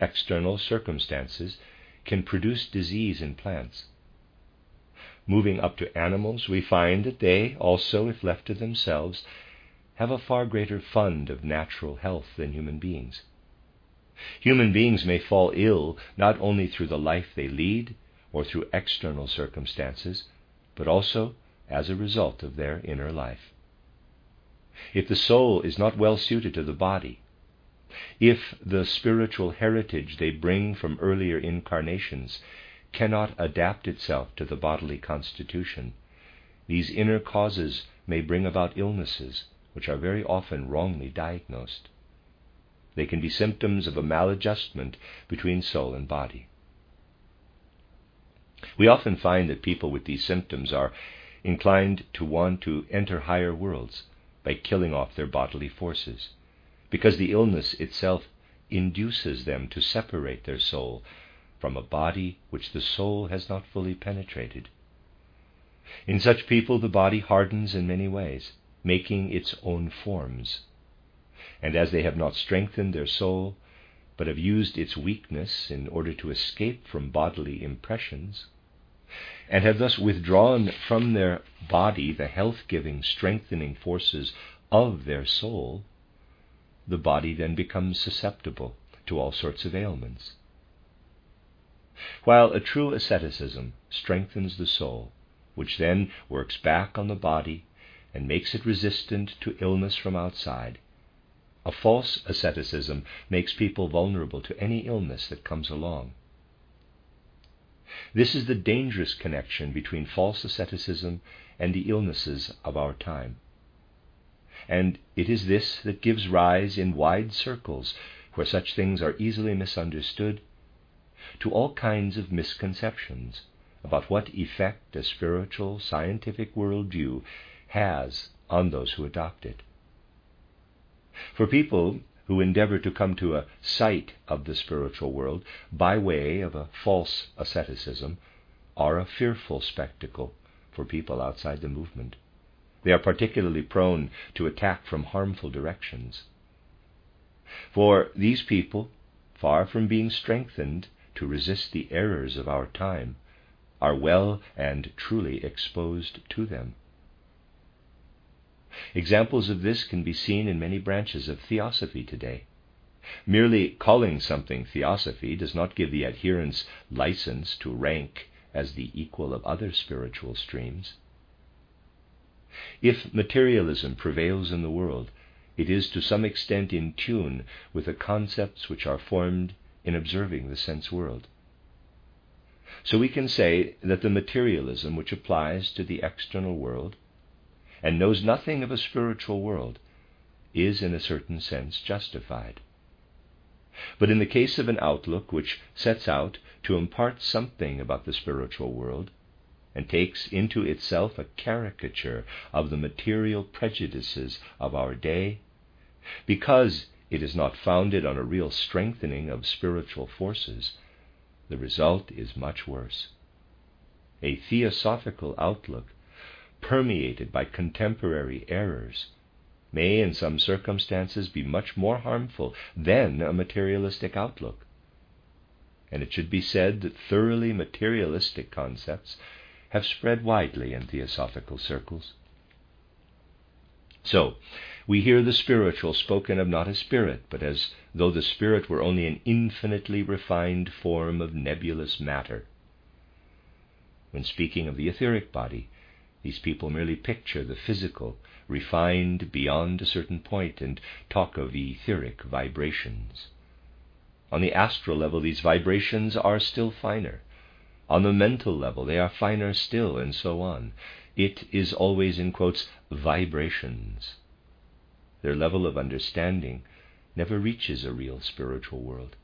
External circumstances can produce disease in plants. Moving up to animals, we find that they also, if left to themselves, have a far greater fund of natural health than human beings. Human beings may fall ill not only through the life they lead or through external circumstances, but also as a result of their inner life. If the soul is not well suited to the body, if the spiritual heritage they bring from earlier incarnations cannot adapt itself to the bodily constitution, these inner causes may bring about illnesses which are very often wrongly diagnosed. They can be symptoms of a maladjustment between soul and body. We often find that people with these symptoms are inclined to want to enter higher worlds by killing off their bodily forces, because the illness itself induces them to separate their soul from a body which the soul has not fully penetrated. In such people, the body hardens in many ways, making its own forms. And as they have not strengthened their soul, but have used its weakness in order to escape from bodily impressions, and have thus withdrawn from their body the health giving, strengthening forces of their soul, the body then becomes susceptible to all sorts of ailments. While a true asceticism strengthens the soul, which then works back on the body and makes it resistant to illness from outside, a false asceticism makes people vulnerable to any illness that comes along. This is the dangerous connection between false asceticism and the illnesses of our time. And it is this that gives rise in wide circles, where such things are easily misunderstood, to all kinds of misconceptions about what effect a spiritual, scientific worldview has on those who adopt it. For people who endeavor to come to a sight of the spiritual world by way of a false asceticism are a fearful spectacle for people outside the movement. They are particularly prone to attack from harmful directions. For these people, far from being strengthened to resist the errors of our time, are well and truly exposed to them. Examples of this can be seen in many branches of theosophy today. Merely calling something theosophy does not give the adherents license to rank as the equal of other spiritual streams. If materialism prevails in the world, it is to some extent in tune with the concepts which are formed in observing the sense world. So we can say that the materialism which applies to the external world and knows nothing of a spiritual world is, in a certain sense, justified. But in the case of an outlook which sets out to impart something about the spiritual world, and takes into itself a caricature of the material prejudices of our day, because it is not founded on a real strengthening of spiritual forces, the result is much worse. A theosophical outlook permeated by contemporary errors, may in some circumstances be much more harmful than a materialistic outlook. And it should be said that thoroughly materialistic concepts have spread widely in theosophical circles. So, we hear the spiritual spoken of not as spirit, but as though the spirit were only an infinitely refined form of nebulous matter. When speaking of the etheric body, these people merely picture the physical, refined beyond a certain point, and talk of etheric vibrations. On the astral level, these vibrations are still finer. On the mental level, they are finer still, and so on. It is always, in quotes, vibrations. Their level of understanding never reaches a real spiritual world,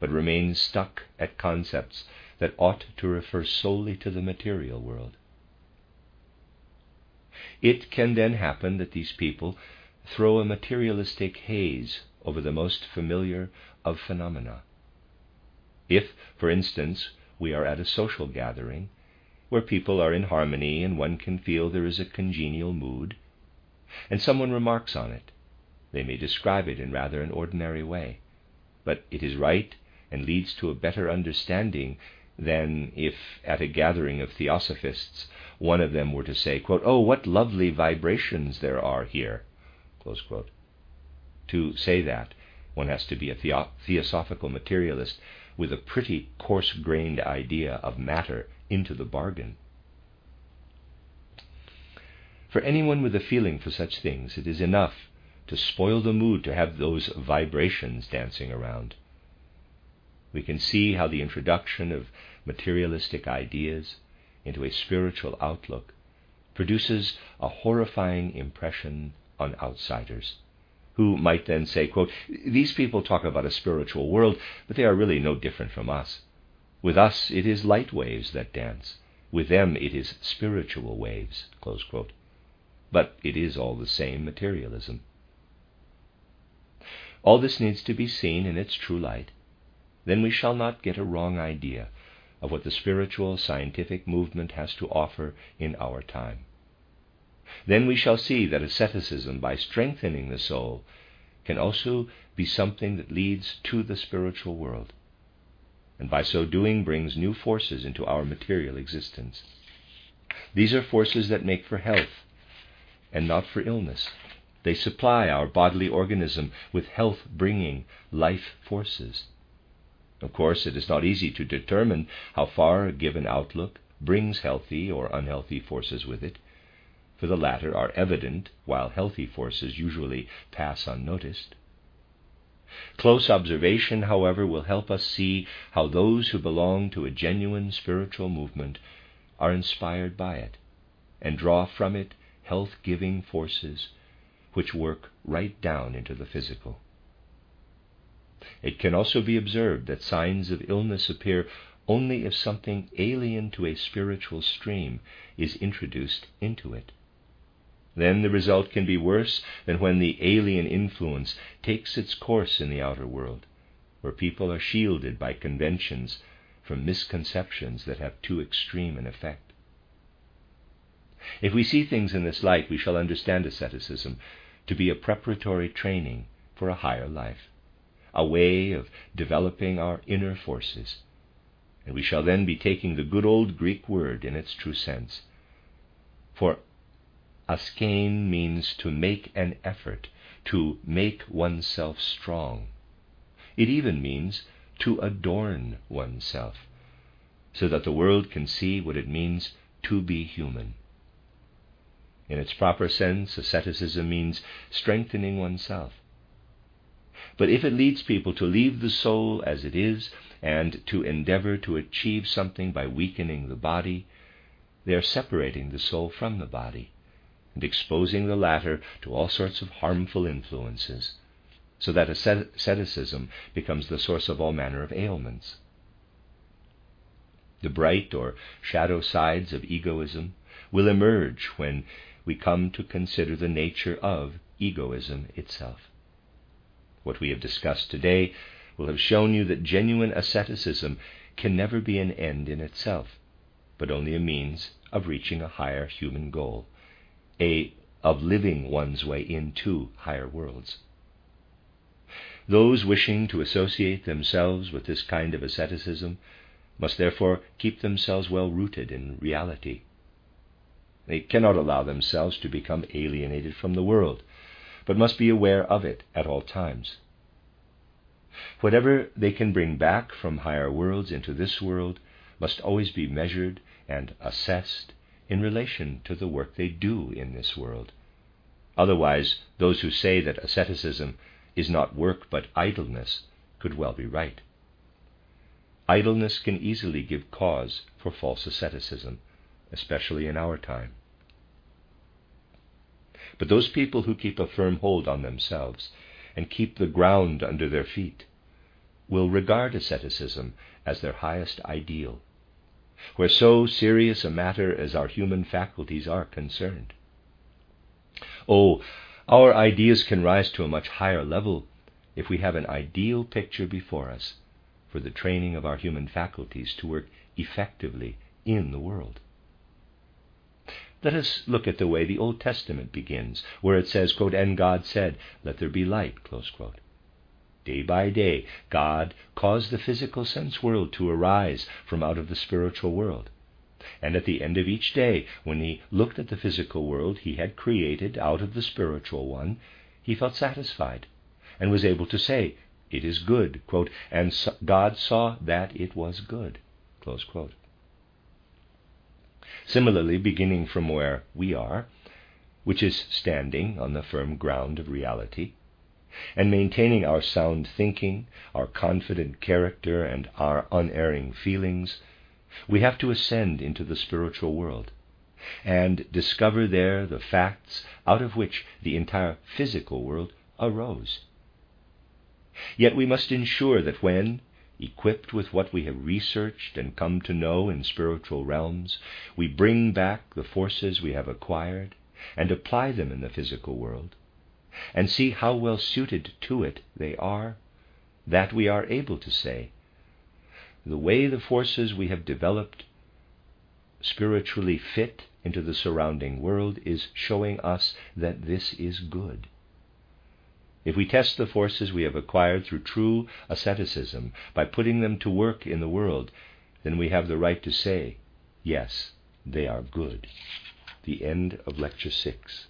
but remains stuck at concepts that ought to refer solely to the material world. It can then happen that these people throw a materialistic haze over the most familiar of phenomena. If, for instance, we are at a social gathering where people are in harmony and one can feel there is a congenial mood, and someone remarks on it, they may describe it in rather an ordinary way, but it is right and leads to a better understanding than if at a gathering of theosophists one of them were to say, quote, Oh, what lovely vibrations there are here. To say that, one has to be a theo- theosophical materialist with a pretty coarse grained idea of matter into the bargain. For anyone with a feeling for such things, it is enough to spoil the mood to have those vibrations dancing around. We can see how the introduction of materialistic ideas into a spiritual outlook produces a horrifying impression on outsiders, who might then say, quote, These people talk about a spiritual world, but they are really no different from us. With us it is light waves that dance. With them it is spiritual waves. But it is all the same materialism. All this needs to be seen in its true light. Then we shall not get a wrong idea of what the spiritual scientific movement has to offer in our time. Then we shall see that asceticism, by strengthening the soul, can also be something that leads to the spiritual world, and by so doing brings new forces into our material existence. These are forces that make for health and not for illness. They supply our bodily organism with health bringing life forces. Of course, it is not easy to determine how far a given outlook brings healthy or unhealthy forces with it, for the latter are evident while healthy forces usually pass unnoticed. Close observation, however, will help us see how those who belong to a genuine spiritual movement are inspired by it and draw from it health giving forces which work right down into the physical. It can also be observed that signs of illness appear only if something alien to a spiritual stream is introduced into it. Then the result can be worse than when the alien influence takes its course in the outer world, where people are shielded by conventions from misconceptions that have too extreme an effect. If we see things in this light, we shall understand asceticism to be a preparatory training for a higher life, a way of developing our inner forces. And we shall then be taking the good old Greek word in its true sense. For Askein means to make an effort, to make oneself strong. It even means to adorn oneself, so that the world can see what it means to be human. In its proper sense, asceticism means strengthening oneself. But if it leads people to leave the soul as it is and to endeavor to achieve something by weakening the body, they are separating the soul from the body and exposing the latter to all sorts of harmful influences, so that asceticism becomes the source of all manner of ailments. The bright or shadow sides of egoism will emerge when we come to consider the nature of egoism itself. What we have discussed today will have shown you that genuine asceticism can never be an end in itself, but only a means of reaching a higher human goal a of living one's way into higher worlds. Those wishing to associate themselves with this kind of asceticism must therefore keep themselves well rooted in reality. They cannot allow themselves to become alienated from the world, but must be aware of it at all times. Whatever they can bring back from higher worlds into this world must always be measured and assessed in relation to the work they do in this world. Otherwise, those who say that asceticism is not work but idleness could well be right. Idleness can easily give cause for false asceticism, especially in our time. But those people who keep a firm hold on themselves and keep the ground under their feet will regard asceticism as their highest ideal where so serious a matter as our human faculties are concerned. Oh, our ideas can rise to a much higher level if we have an ideal picture before us for the training of our human faculties to work effectively in the world. Let us look at the way the Old Testament begins, where it says, quote, And God said, Let there be light. Day by day, God caused the physical sense world to arise from out of the spiritual world. And at the end of each day, when he looked at the physical world he had created out of the spiritual one, he felt satisfied and was able to say, It is good, quote, and God saw that it was good. Similarly, beginning from where we are, which is standing on the firm ground of reality, and maintaining our sound thinking, our confident character, and our unerring feelings, we have to ascend into the spiritual world and discover there the facts out of which the entire physical world arose. Yet we must ensure that when, equipped with what we have researched and come to know in spiritual realms, we bring back the forces we have acquired and apply them in the physical world, and see how well suited to it they are, that we are able to say, the way the forces we have developed spiritually fit into the surrounding world is showing us that this is good. If we test the forces we have acquired through true asceticism by putting them to work in the world, then we have the right to say, yes, they are good. The end of Lecture 6.